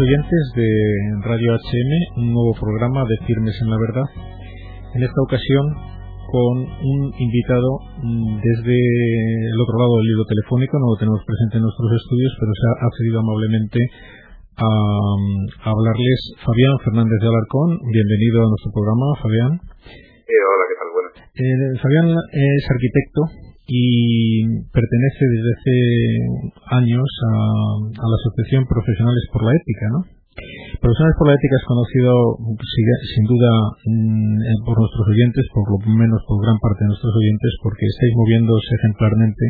oyentes de Radio HM, un nuevo programa de Firmes en la Verdad. En esta ocasión con un invitado mm, desde el otro lado del libro telefónico, no lo tenemos presente en nuestros estudios, pero se ha accedido amablemente a, hablarles Fabián Fernández de Alarcón. Bienvenido a nuestro programa, Fabián. hola, ¿qué tal? Buenas. Eh, Fabián es arquitecto y pertenece desde hace años a, a la Asociación Profesionales por la Ética, ¿no? Profesionales por la Ética es conocido sin duda mm, eh, por nuestros oyentes, por lo menos por gran parte de nuestros oyentes, porque estáis moviéndose ejemplarmente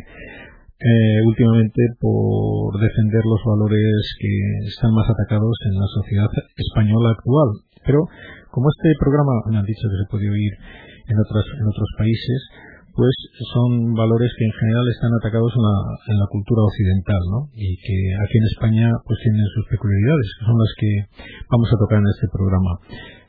eh, últimamente por defender los valores que están más atacados en la sociedad española actual. Pero como este programa me han dicho que se puede oír en otros, en otros países, pues son valores que en general están atacados en la, en la cultura occidental, ¿no? Y que aquí en España pues tienen sus peculiaridades, que son las que vamos a tocar en este programa.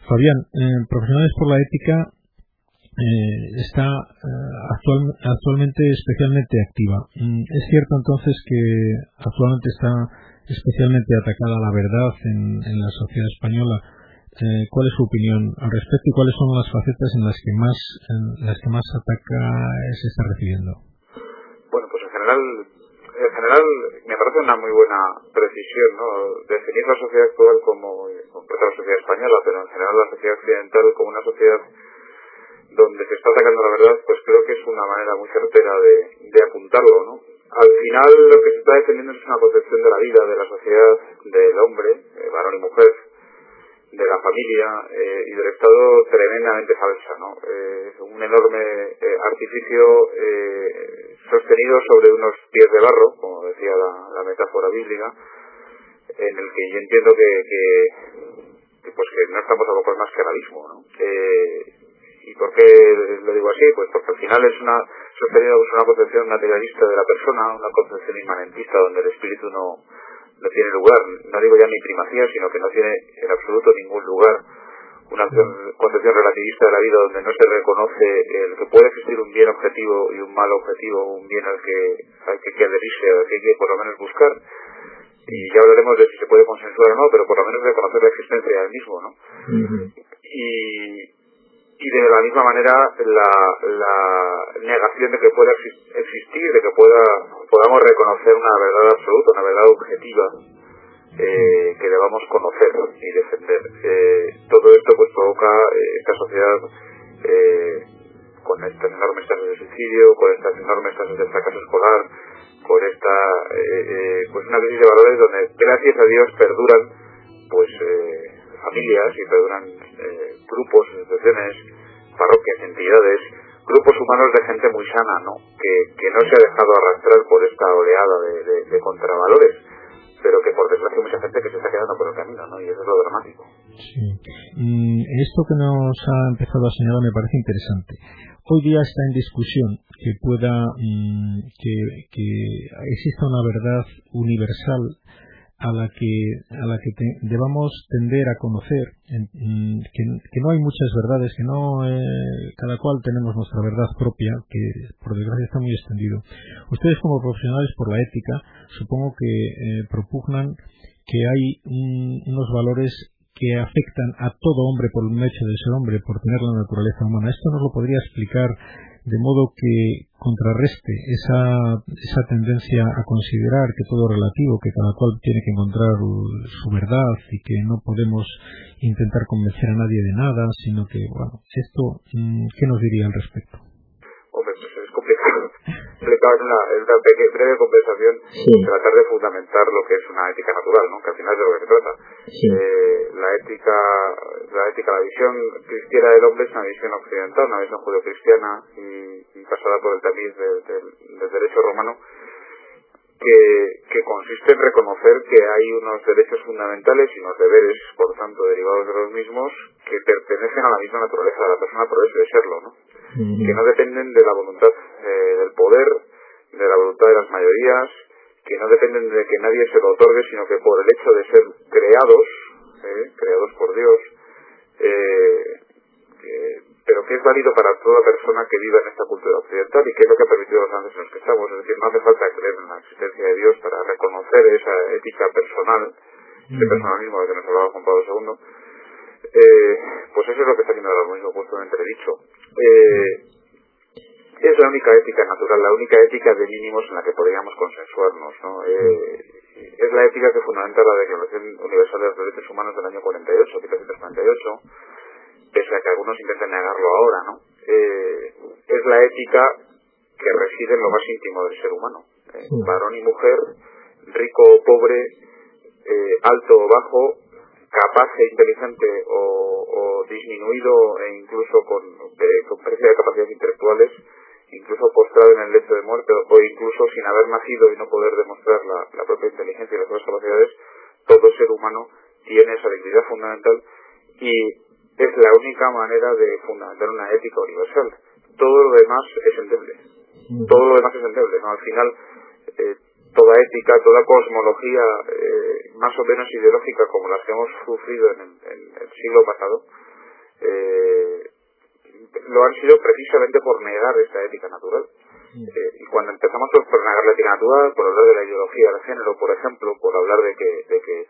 Fabián, eh, Profesionales por la Ética eh, está eh, actual, actualmente especialmente activa. Mm, es cierto entonces que actualmente está especialmente atacada la verdad en, en la sociedad española eh, ¿Cuál es su opinión al respecto y cuáles son las facetas en las que más en las que más ataca se está recibiendo? Bueno, pues en general en general me parece una muy buena precisión, ¿no? Definir la sociedad actual como, concreto la sociedad española, pero en general la sociedad occidental como una sociedad donde se está atacando la verdad, pues creo que es una manera muy certera de, de apuntarlo, ¿no? Al final lo que se está defendiendo es una concepción de la vida, de la sociedad, del hombre, eh, varón y mujer, de la familia eh, y del Estado tremendamente falsa, ¿no? Eh, un enorme eh, artificio eh, sostenido sobre unos pies de barro, como decía la, metáfora bíblica, en el que yo entiendo que, que, pues que no estamos a poco más que realismo, ¿no? ¿Y por qué lo digo así? Pues porque al final es una sostenido una concepción materialista de la persona, una concepción inmanentista donde el espíritu no no tiene lugar, no digo ya ni primacía, sino que no tiene en absoluto ningún lugar una concepción relativista de la vida donde no se reconoce el que puede existir un bien objetivo y un mal objetivo, un bien al que hay que, adherirse, al que hay que por lo menos buscar. Y ya hablaremos de si se puede consensuar o no, pero por lo menos reconocer la existencia del mismo, ¿no? Y y de la misma manera la, la negación de que pueda existir, de que pueda podamos reconocer una verdad absoluta, una verdad objetiva eh, que debamos conocer y defender. Eh, todo esto pues provoca eh, esta sociedad con estas enormes tasas de suicidio, con estas enormes tasas de fracaso escolar, con esta pues una crisis de valores donde gracias a Dios perduran pues familias y perduran eh, grupos, asociaciones, parroquias, entidades, grupos humanos de gente muy sana, ¿no? Que, que no se ha dejado arrastrar por esta oleada de, contravalores, pero que por desgracia mucha gente que se está quedando por el camino, ¿no? Y eso es lo dramático. Sí. Mm, esto que nos ha empezado a señalar me parece interesante. Hoy día está en discusión que pueda mm, que, que exista una verdad universal a la que a la que debamos tender a conocer que, que, no hay muchas verdades que no eh, cada cual tenemos nuestra verdad propia que por desgracia está muy extendido. Ustedes como profesionales por la ética supongo que eh, propugnan que hay unos valores que afectan a todo hombre por el hecho de ser hombre por tener la naturaleza humana. Esto nos lo podría explicar de modo que contrarreste esa, esa tendencia a considerar que todo es relativo, que cada cual tiene que encontrar su verdad y que no podemos intentar convencer a nadie de nada, sino que, bueno, esto, mm, ¿qué nos diría al respecto? Hombre, pues es complicado. complicado en una, en una breve conversación tratar de fundamentar lo que es una ética natural, ¿no? que al final es de lo que se trata. Eh, la ética, la ética, la visión cristiana del hombre es una visión occidental, una visión judeocristiana y, y pasada por el tamiz del derecho romano, que, que, consiste en reconocer que hay unos derechos fundamentales y unos deberes, por tanto, derivados de los mismos, que pertenecen a la misma naturaleza de la persona por eso de serlo, ¿no? Que no dependen de la voluntad eh, del poder, de la voluntad de las mayorías, que no dependen de que nadie se lo otorgue, sino que por el hecho de ser creados, eh, creados por Dios, eh, pero que es válido para toda persona que viva en esta cultura occidental y que es lo que ha permitido los los que estamos. Es decir, no hace falta creer en la existencia de Dios para reconocer esa ética personal de personalismo de que nos hablaba Juan Pablo II, eh, pues eso es lo que está haciendo el armonismo puesto en entredicho. Eh, es la única ética natural, la única ética de mínimos en la que podríamos consensuarnos. ¿no? Eh, es la ética que fundamenta la Declaración Universal de los Derechos Humanos del año 48, 1948, pese a que algunos intenten negarlo ahora. ¿no? Eh, es la ética que reside en lo más íntimo del ser humano. Eh, varón y mujer, rico o pobre, eh, alto o bajo, capaz e inteligente o, o disminuido e incluso con, eh, con pérdida de capacidades intelectuales, incluso postrado en el lecho de muerte o incluso sin haber nacido y no poder demostrar la, la propia inteligencia y las otras capacidades, todo ser humano tiene esa dignidad fundamental y es la única manera de fundamentar una ética universal. Todo lo demás es endeble. Todo lo demás es endeble. ¿no? Al final, eh, toda ética, toda cosmología eh, más o menos ideológica como las que hemos sufrido en el, siglo pasado, eh, lo han sido precisamente por negar esta ética natural. Eh, y cuando empezamos por negar la ética natural, por hablar de la ideología del género, por ejemplo, por hablar de que, de que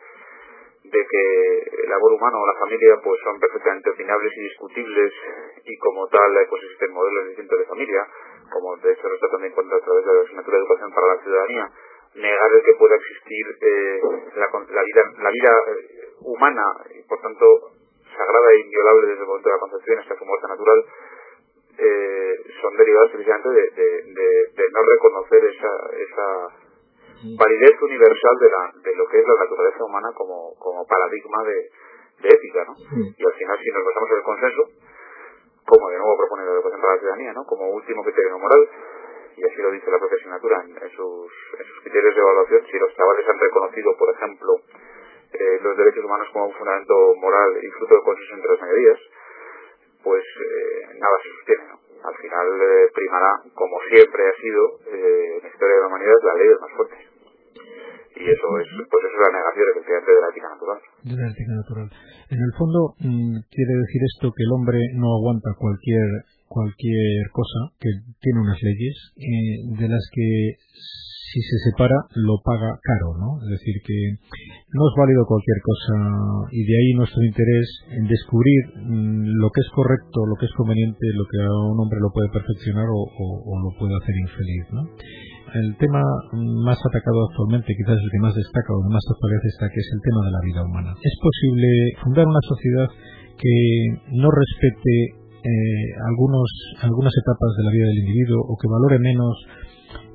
de que el amor humano o la familia pues son perfectamente opinables y discutibles y como tal pues existen modelos distintos de familia como de hecho está también en cuenta a través de la asignatura de educación para la ciudadanía negar el que pueda existir eh, la, la, vida la vida eh, humana y por tanto sagrada e inviolable desde el momento de la concepción hasta su muerte natural eh, son derivados precisamente de, de, de, de no reconocer esa, esa validez universal de, la, de lo que es la naturaleza humana como, como paradigma de, de ética, ¿no? Y al final, si nos basamos en el consenso, como de nuevo propone la educación para la ciudadanía, ¿no? Como último criterio moral, y así lo dice la propia asignatura en, sus, en sus criterios de evaluación, si los chavales han reconocido, por ejemplo, eh, los derechos humanos como un fundamento moral y fruto del consenso entre las mayorías, pues eh, nada se sostiene, ¿no? Al final eh, primará, como siempre ha sido eh, en la historia de la humanidad, la ley del más fuerte y eso es pues eso es la negación efectivamente de la ética natural. De la ética natural. En el fondo mm, quiere decir esto que el hombre no aguanta cualquier cualquier cosa que tiene unas leyes eh, de las que si se separa lo paga caro, ¿no? Es decir, que no es válido cualquier cosa y de ahí nuestro interés en descubrir mm, lo que es correcto, lo que es conveniente, lo que a un hombre lo puede perfeccionar o, lo puede hacer infeliz, ¿no? el tema más atacado actualmente, quizás el que más destaca o más actualidad está, que es el tema de la vida humana. ¿Es posible fundar una sociedad que no respete eh, algunos, algunas etapas de la vida del individuo o que valore menos?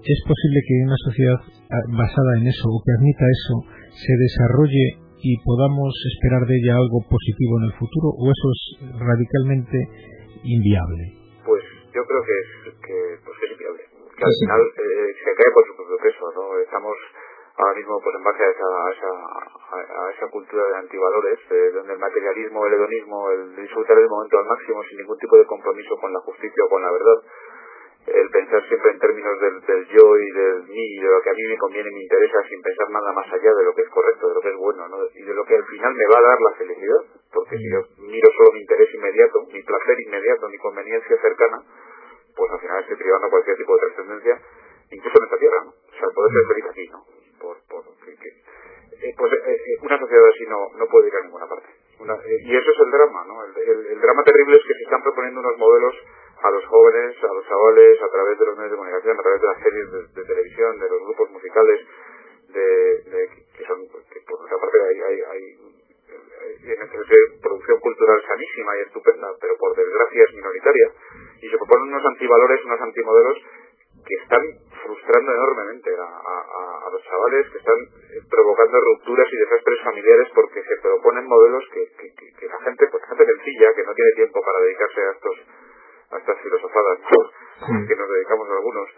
¿Es posible que una sociedad ah, basada en eso o que admita eso se desarrolle y podamos esperar de ella algo positivo en el futuro o eso es radicalmente inviable? Pues yo creo que es, que, pues es inviable que al final eh, se cae por su propio peso, ¿no? Estamos ahora mismo pues en base a esa, a esa, a esa cultura de antivalores, eh, donde el materialismo, el hedonismo, el disfrutar del momento al máximo sin ningún tipo de compromiso con la justicia o con la verdad, el pensar siempre en términos del, del yo y del mí y de lo que a mí me conviene y me interesa sin pensar nada más allá de lo que es correcto, de lo que es bueno, ¿no? y de lo que al final me va a dar la felicidad, porque si yo miro solo mi interés inmediato, mi placer inmediato, mi conveniencia cercana, pues al final estoy privando cualquier tipo de trascendencia, incluso en esta tierra, ¿no? O sea, poder ser feliz aquí, ¿no? Por, por, que, eh, pues eh, eh, una sociedad así no, no puede ir a ninguna parte. y eso es el drama, ¿no? El, el, drama terrible es que se están proponiendo unos modelos a los jóvenes, a los chavales, a través de los medios de comunicación, a través de las series de, televisión, de los grupos musicales, de, de que son, que por otra parte hay, hay, hay en producción cultural sanísima y estupenda, pero por desgracia es minoritaria, y se proponen unos antivalores, unos antimodelos que están frustrando enormemente a, a, los chavales, que están provocando rupturas y desastres familiares porque se proponen modelos que, que, que, la gente, pues gente sencilla, que no tiene tiempo para dedicarse a estos a estas filosofadas que nos dedicamos algunos,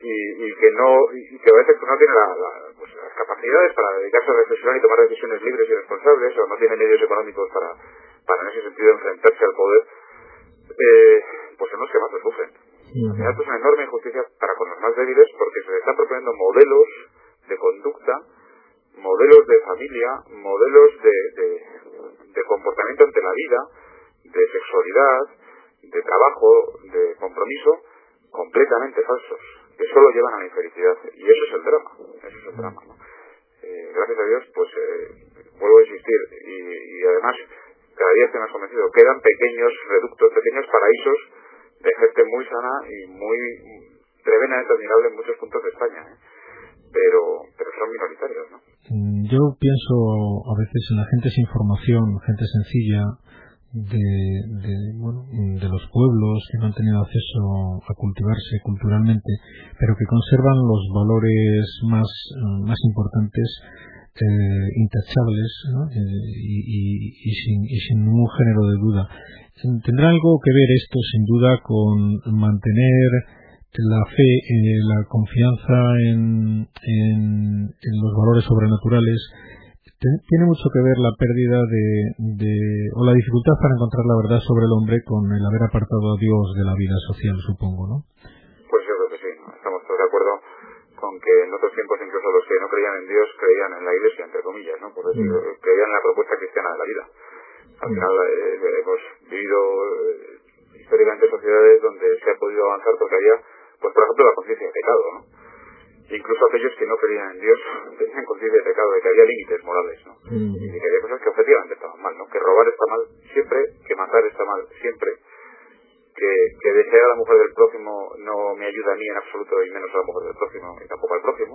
y, y que no y que a veces no tiene la, pues, para dedicarse a reflexionar y tomar decisiones libres y responsables o no tiene medios económicos para, para en ese sentido enfrentarse al poder eh, pues son los que más lo sufren. Al final, pues una enorme injusticia para con los más débiles porque se les están proponiendo modelos de conducta, modelos de familia, modelos de, de, de comportamiento ante la vida, de sexualidad, de trabajo, de compromiso, completamente falsos, que solo llevan a la infelicidad. Y eso es el drama, eso es el drama. ¿no? Eh, gracias a Dios, pues eh, vuelvo a insistir, y, y además cada día estoy más convencido, quedan pequeños reductos, pequeños paraísos de gente muy sana y muy tremendamente admirable en muchos puntos de España, ¿eh? pero, pero son minoritarios. ¿no? Mm, yo pienso a veces en la gente sin formación, gente sencilla, de, de, bueno, de los pueblos que no han tenido acceso a cultivarse culturalmente, pero que conservan los valores más, más importantes eh, intachables eh, y, sin, ningún género de duda. Tendrá algo que ver esto, sin duda, con mantener la fe, eh, la confianza en, los valores sobrenaturales. Tiene mucho que ver la pérdida de, o la dificultad para encontrar la verdad sobre el hombre con el haber apartado a Dios de la vida social, supongo, ¿no? Pues yo creo que sí, estamos todos de acuerdo aunque en otros tiempos incluso los que no creían en Dios creían en la Iglesia, entre comillas, ¿no? Por decir, mm. creían en la propuesta cristiana de la vida. Al mm. final eh, hemos vivido eh, históricamente sociedades donde se ha podido avanzar porque había, pues por ejemplo, la conciencia de pecado, ¿no? Incluso aquellos que no creían en Dios tenían conciencia de pecado, de que había límites morales, ¿no? Mm. Y de que había cosas que objetivamente estaban mal, ¿no? Que robar está mal siempre, que matar está mal siempre, que, que desear a la mujer del próximo no me ayuda a mí en absoluto y menos a la mujer del próximo y tampoco al próximo.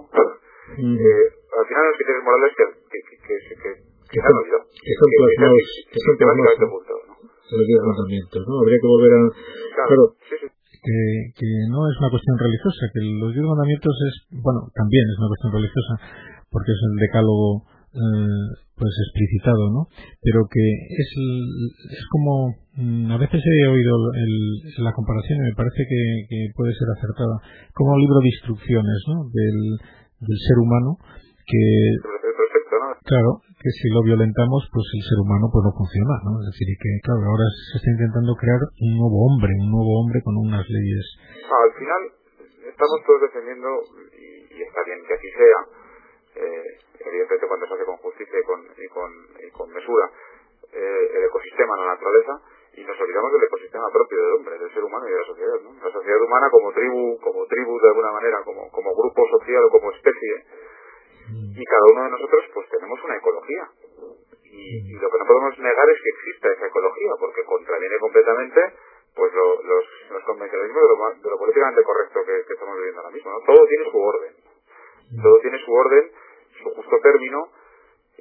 eh, al final los criterios morales que, que, que, que, que, han olvidado. Que son plasmados, que son plasmados en los diez mandamientos, ¿no? Habría que volver a... Claro, sí, sí. Que, que no es una cuestión religiosa, que los diez mandamientos es, bueno, también es una cuestión religiosa, porque es el decálogo eh, pues explicitado, ¿no? Pero que es, es como, mm, a veces he oído el, la comparación y me parece que, que, puede ser acertada, como un libro de instrucciones, ¿no? Del, del ser humano, que, claro, que si lo violentamos, pues el ser humano pues no funciona, ¿no? Es decir, que, claro, ahora se está intentando crear un nuevo hombre, un nuevo hombre con unas leyes. al final, estamos todos defendiendo, y, y está bien que así sea, eh, evidentemente cuando se hace con justicia y con, y con, y con mesura, eh, el ecosistema, la naturaleza, y nos olvidamos del ecosistema propio del hombre, del ser humano y de la sociedad. ¿no? La sociedad humana como tribu, como tribu de alguna manera, como, como grupo social o como especie, y cada uno de nosotros pues tenemos una ecología. Y, lo que no podemos negar es que exista esa ecología, porque contraviene completamente pues los, los convencionalismos de lo, de lo políticamente correcto que, que, estamos viviendo ahora mismo. ¿no? Todo tiene su orden. Todo tiene su orden su justo término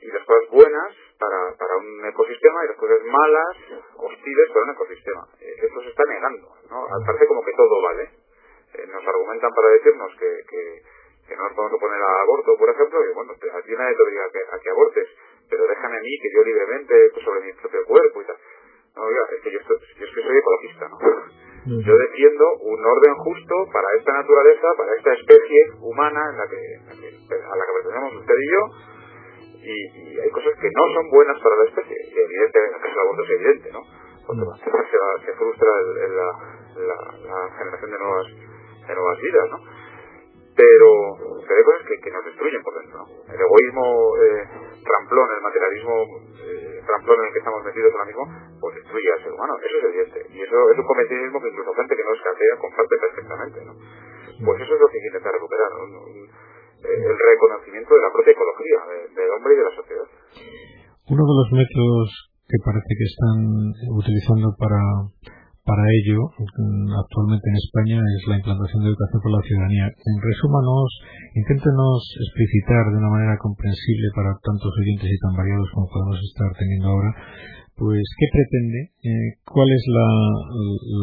y las cosas buenas para, para un ecosistema y las cosas malas, hostiles para un ecosistema. Eh, eso se está negando, ¿no? Parece como que todo vale. Eh, nos argumentan para decirnos que, que, que, no nos podemos oponer al aborto, por ejemplo, y bueno, a ti nadie te obliga a que, a que abortes, pero déjame a mí que yo libremente pues, sobre mi propio cuerpo y tal. No, oiga, es que yo, estoy, yo es que soy ecologista, ¿no? Yo defiendo un orden justo para esta naturaleza, para esta especie humana en la que, a la que pertenecemos usted y yo, y, hay cosas que no son buenas para la especie. Y evidentemente, en el aborto es evidente, ¿no? Porque mm. se, se, frustra la, la, la, generación de nuevas, de nuevas vidas, ¿no? Pero, hay cosas que, nos destruyen por dentro. El egoísmo eh, tramplón, el materialismo eh, tramplón en el que estamos metidos ahora mismo, pues destruye al ser humano. Eso es evidente. Y eso es un convencionismo que incluso gente que no escasea comparte perfectamente, ¿no? Pues eso es lo que hay que intentar recuperar, eh, el reconocimiento de la propia ecología del hombre y de la sociedad. Uno de los métodos que parece que están utilizando para para ello, actualmente en España, es la implantación de educación por la ciudadanía. Resúmanos, inténtenos explicitar de una manera comprensible para tantos oyentes y tan variados como podemos estar teniendo ahora, pues qué pretende, eh, cuál es la,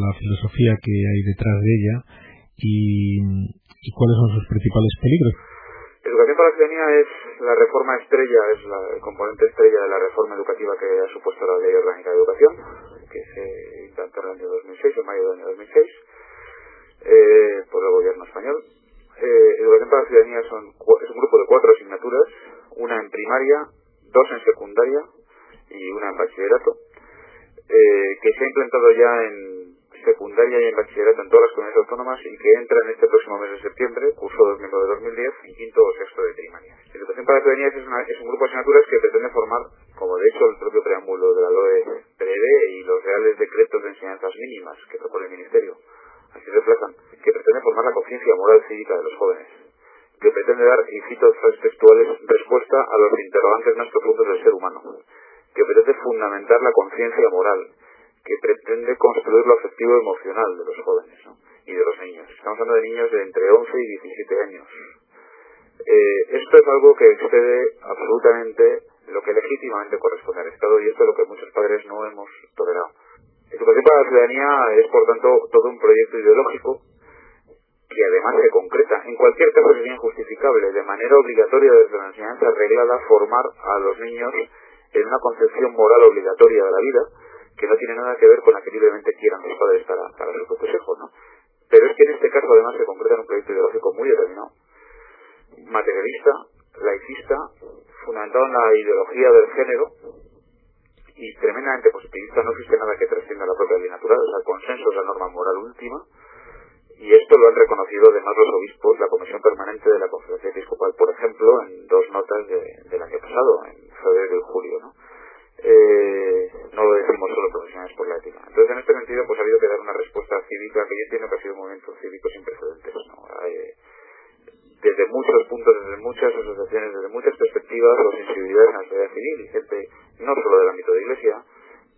la, filosofía que hay detrás de ella y, y cuáles son sus principales peligros. Educación para la ciudadanía es la reforma estrella, es la, el componente estrella de la reforma educativa que ha supuesto la Ley Orgánica de Educación, que se implantó en el año 2006, en mayo del año 2006, eh, por el gobierno español. Eh, Educación para la Ciudadanía son, es un grupo de cuatro asignaturas, una en primaria, dos en secundaria y una en bachillerato, eh, que se ha implantado ya en secundaria y en bachillerato en todas las comunidades autónomas y que entra en este próximo mes de septiembre, curso 2009 de 2010, en quinto o sexto de primaria. Educación para la Ciudadanía es, es un grupo de asignaturas que pretende formar, como de hecho el propio preámbulo de la LOE y los reales decretos de enseñanzas mínimas que propone el Ministerio, así reflejan, que pretende formar la conciencia moral cívica de los jóvenes, que pretende dar, y cito textuales, respuesta a los interrogantes más profundos del ser humano, que pretende fundamentar la conciencia moral, que pretende construir lo afectivo emocional de los jóvenes y de los niños. Estamos hablando de niños de entre 11 y 17 años. Eh, esto es algo que excede absolutamente lo que legítimamente corresponde al Estado y esto es lo que muchos padres no hemos tolerado. Educación para la ciudadanía es, por tanto, todo un proyecto ideológico que además se concreta, en cualquier caso sería injustificable, de manera obligatoria desde la enseñanza arreglada, formar a los niños en una concepción moral obligatoria de la vida, que no tiene nada que ver con la que libremente quieran los padres para, para sus propios hijos, ¿no? Pero es que en este caso además se concreta en un proyecto ideológico muy determinado, materialista, laicista, fundamentado en la ideología del género y tremendamente positivista. No existe nada que trascienda la propia ley natural, el consenso es la norma moral última y esto lo han reconocido además los obispos, la Comisión Permanente de la Conferencia Episcopal, por ejemplo, en dos notas de, del año pasado, en febrero y julio, ¿no? Eh, no lo decimos solo profesionales por la ética. Entonces, en este sentido, pues ha habido que dar una respuesta cívica que yo entiendo que ha sido un movimiento cívico sin precedentes, ¿no? Eh, desde muchos puntos, desde muchas asociaciones, desde muchas perspectivas o sensibilidades en la sociedad civil y gente no solo del ámbito de iglesia,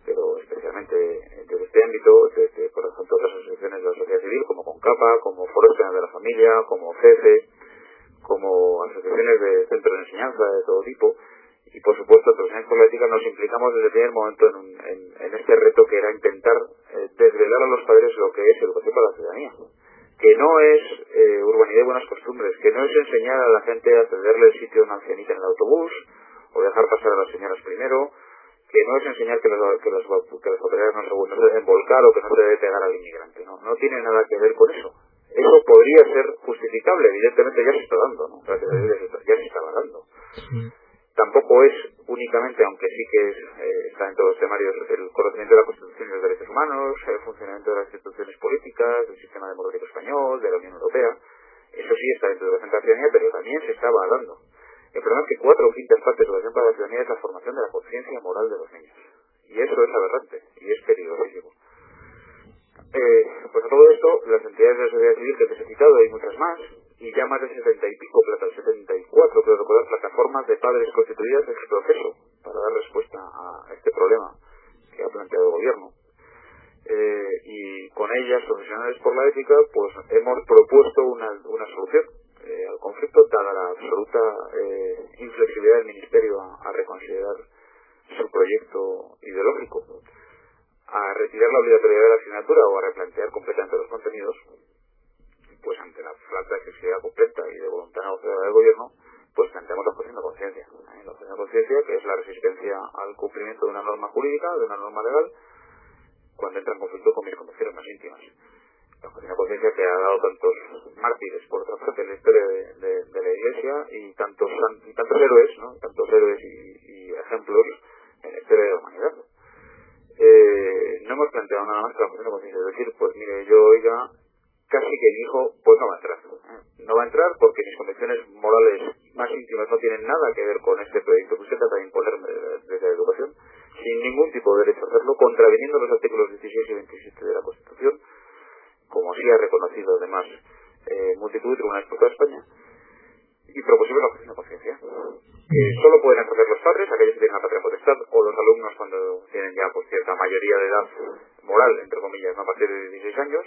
pero especialmente desde este ámbito, desde, por ejemplo, otras asociaciones de la sociedad civil, como CONCAPA, como Foro de la Familia, como CECE, como asociaciones de centros de enseñanza de todo tipo, y por supuesto, por la nos implicamos desde el primer momento en, en, aunque sí que es, está en todos los temarios, el conocimiento de la Constitución y los derechos humanos, el funcionamiento de las instituciones políticas, del sistema democrático español, de la Unión Europea, eso sí está dentro de la Central Ciudadanía, pero también se estaba hablando. El problema es que cuatro o quintas partes de la Central de la Ciudadanía es la formación de la conciencia moral de los niños. Y eso es aberrante, y es peligrosísimo. Eh, pues a todo esto, las entidades de la sociedad civil que les he citado, hay muchas más, y ya más de 60 a retirar la obligatoriedad de la asignatura o a replantear completamente los contenidos, pues ante la falta de accesibilidad completa y de voluntad negociadora del gobierno, pues planteamos la objeción de conciencia. ¿eh? La objeción de conciencia, que es la resistencia al cumplimiento de una norma jurídica, de una norma legal, cuando entra en conflicto con mis convicciones más íntimas. La objeción de conciencia que ha dado tantos mártires, por otra parte, en la historia de, la Iglesia y tantos, y tantos héroes, ¿no? tantos héroes y, ejemplos en la historia de la humanidad. Eh, no hemos planteado nada más que la de conciencia. Es decir, pues mire, yo, oiga, casi que mi hijo pues no va a entrar. No va a entrar porque mis convicciones morales más íntimas no tienen nada que ver con este proyecto que usted trata de imponer desde la educación, sin ningún tipo de derecho a hacerlo, contraviniendo los artículos 16 y 27 de la Constitución, como sí ha reconocido además eh, multitud de tribunales por toda España, y propusimos la objeción de conciencia. Eh, solo pueden hacer los padres, aquellos que tienen la patria potestad, o los alumnos cuando tienen ya pues, cierta mayoría de edad moral, entre comillas, a partir de 16 años,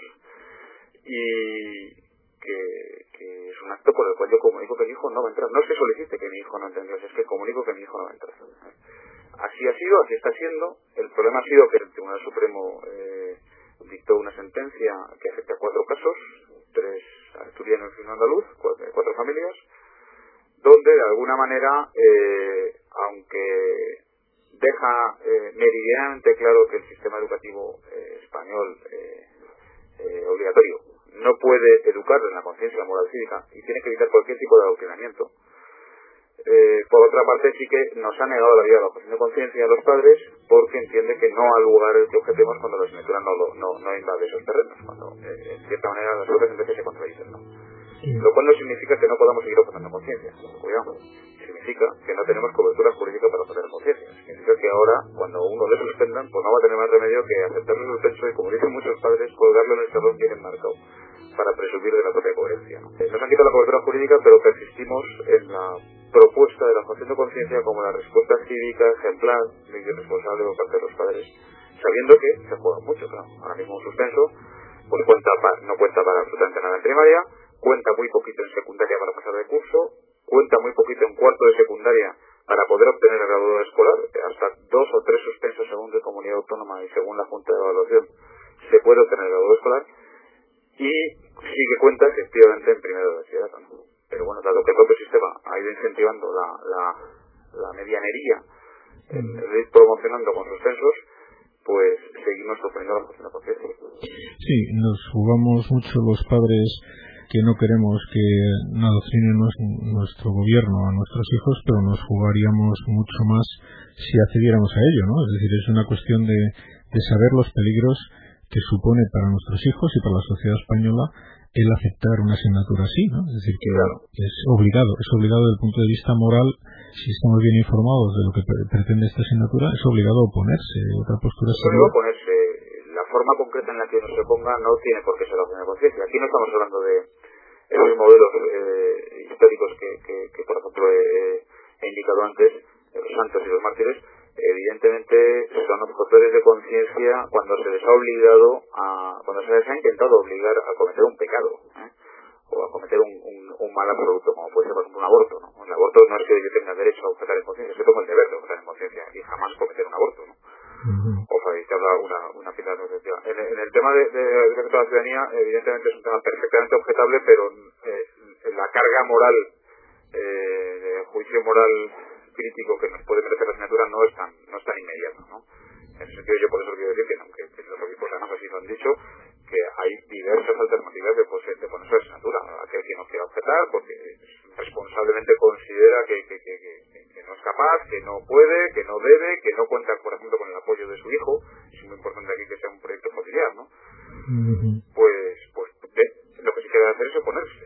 y que, que, es un acto por el cual yo comunico que mi hijo no va a entrar. No es que solicite que mi hijo no entre es que comunico que mi hijo no va a entrar. Así ha sido, así está siendo. El problema ha sido que el Tribunal Supremo eh, dictó una sentencia que afecta a cuatro casos, tres asturianos y un andaluz, cuatro, familias, donde de alguna manera, eh, aunque deja eh, meridianamente claro que el sistema educativo eh, español eh, obligatorio no puede educar en la conciencia moral cívica y tiene que evitar cualquier tipo de adoctrinamiento. Eh, por otra parte, sí que nos ha negado la vida de la objeción de conciencia a los padres porque entiende que no al lugar el que objetemos cuando la asignatura no, no, no invade esos terrenos, cuando eh, en cierta manera las veces se contradicen. ¿no? Lo cual no significa que no podamos seguir objetando conciencia, cuidado. Significa que no tenemos cobertura jurídica para objetar conciencia. Significa que ahora, cuando uno le suspendan, pues no va a tener más remedio que aceptar el suspenso y, como dicen muchos padres, colgarlo en el salón bien enmarcado para presumir de la propia coherencia. ¿no? Eh, nos han quitado la cobertura jurídica, pero persistimos en la propuesta de la función de conciencia como la respuesta cívica ejemplar y responsable por parte de los padres, sabiendo que se juega mucho, claro. Ahora mismo un suspenso pues cuenta no cuenta para absolutamente nada en primaria, cuenta muy poquito en secundaria para pasar de curso, cuenta muy poquito en cuarto de secundaria para poder obtener el grado escolar, hasta dos o tres suspensos según de comunidad autónoma y según la Junta de Evaluación se puede obtener el grado escolar y sí que cuenta efectivamente en primero de bachillerato. Pero bueno, dado que el propio sistema ha ido incentivando la, la, la medianería, el, ir promocionando con suspensos, pues seguimos sufriendo la función de Sí, nos jugamos mucho los padres que no queremos que adoctrinen nuestro gobierno a nuestros hijos, pero nos jugaríamos mucho más si accediéramos a ello, ¿no? Es decir, es una cuestión de, de saber los peligros que supone para nuestros hijos y para la sociedad española el aceptar una asignatura así, ¿no? Es decir, que es obligado, es obligado desde el punto de vista moral, si estamos bien informados de lo que pretende esta asignatura, es obligado a oponerse. Otra postura es obligado a oponerse. La forma concreta en la que uno se ponga no tiene por qué ser la de conciencia. Aquí no estamos hablando de esos modelos eh, históricos que, por ejemplo, he indicado antes, los santos y los mártires, evidentemente son objetores de conciencia cuando se les ha obligado a, cuando se les ha intentado obligar a cometer un pecado, ¿eh? o a cometer un, un, mal absoluto, como puede ser por ejemplo un aborto, ¿no? Un aborto no es que yo tenga derecho a objetar en conciencia, es que tengo el deber de objetar en conciencia y jamás cometer un aborto, ¿no? O facilitar una, una cita En, en, el tema de, de, de, la ciudadanía, evidentemente es un tema perfectamente objetable, pero eh, la carga moral, eh, de juicio moral crítico que nos puede merecer la asignatura no es tan, no es tan inmediato, ¿no? En ese sentido yo por eso quiero decir que, aunque los equipos además así lo han dicho, que hay diversas alternativas de, pues, de ponerse la asignatura. Aquel que no quiera objetar porque responsablemente considera que, que, que, que, no es capaz, que no puede, que no debe, que no cuenta, por ejemplo, con el apoyo de su hijo. Es muy importante aquí que sea un proyecto familiar, ¿no? Pues, pues lo que sí quiere hacer es oponerse.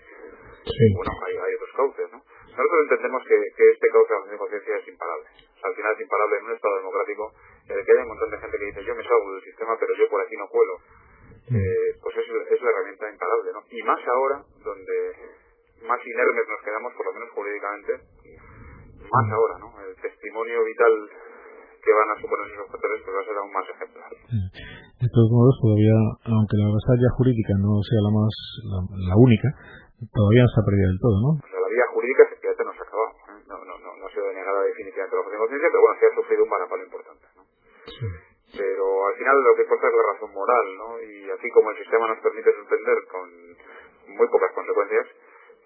Bueno, hay, hay otros cauces, ¿no? Nosotros entendemos que, que este causa de conciencia es imparable. al final es imparable en un Estado democrático en el que hay un montón de gente que dice yo me salgo del sistema pero yo por aquí no cuelo. Eh, pues es, es la herramienta imparable, ¿no? Y más ahora, donde más inermes nos quedamos, por lo menos jurídicamente, más ahora, ¿no? El testimonio vital que van a suponer esos objetores pues va a ser aún más ejemplar. De todos modos, todavía, aunque la batalla jurídica no sea la más la, la única, todavía no se ha perdido del todo, ¿no? O sea, la vía jurídica efectivamente no se ha acabado. ¿eh? No, no, no, no ha sido denegada definitivamente la de conciencia, pero bueno, sí ha sufrido un varapalo importante, ¿no? Sí. Pero al final lo que importa es la razón moral, ¿no? Y así como el sistema nos permite suspender con muy pocas consecuencias,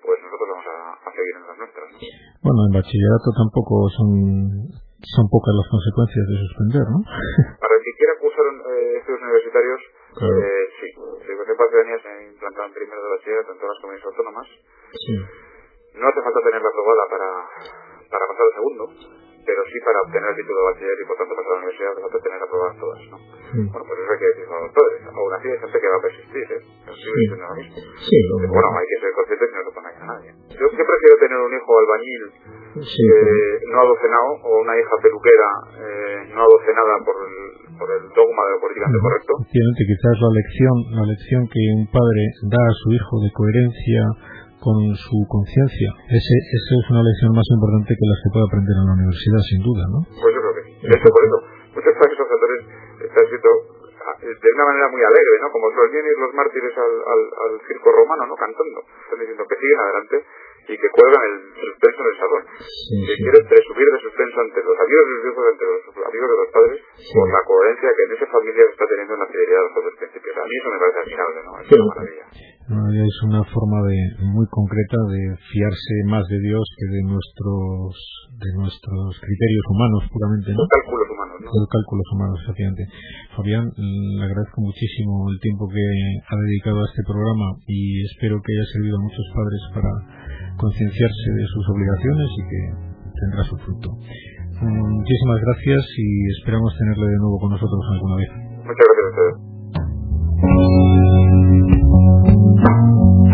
pues nosotros vamos a, a seguir en las nuestras, ¿no? Bueno, en bachillerato tampoco son son pocas las consecuencias de suspender, ¿no? Para el que quiera cursar eh, estudios universitarios, eh, sí. Si parte de se implantado en primero de bachillerato en todas las comunidades autónomas. Sí. No hace falta tenerla aprobada para, para pasar al segundo, pero sí para obtener el título de bachiller y por tanto pasar a la universidad hace falta tener aprobadas todas, ¿no? Bueno, pues eso hay que decirlo a los padres. Aún así hay gente que va a persistir, ¿eh? Sí. Sí, bueno, hay que ser consciente que no se pone a nadie. Yo, yo prefiero tener un hijo albañil sí, eh, no adocenado o una hija peluquera eh, no adocenada por el, por el dogma de lo políticamente correcto. Efectivamente, quizás la lección, la lección que un padre da a su hijo de coherencia con su conciencia. Ese, esa es una lección más importante que las que puede aprender en la universidad, sin duda, ¿no? Pues yo creo que sí. De hecho, por eso, muchos países autores están escrito ah, de una manera muy alegre, ¿no? Como los vienen los mártires al, al, al circo romano, ¿no? Cantando. Están diciendo que siguen adelante y que cuelgan el suspenso en el salón. Sí, que sí. quieren presumir de suspenso ante los amigos de los hijos, ante los amigos de los padres, sí. por la coherencia que en esa familia está teniendo en la fidelidad de los principios. A mí eso me parece admirable, ¿no? Es una maravilla. Es una forma de muy concreta de fiarse más de Dios que de nuestros de nuestros criterios humanos puramente, ¿no? Los cálculos humanos, ¿no? Los cálculos humanos, efectivamente. Fabián, le agradezco muchísimo el tiempo que ha dedicado a este programa y espero que haya servido a muchos padres para concienciarse de sus obligaciones y que tendrá su fruto. Muchísimas gracias y esperamos tenerle de nuevo con nosotros alguna vez. Muchas gracias a ustedes. Thank you.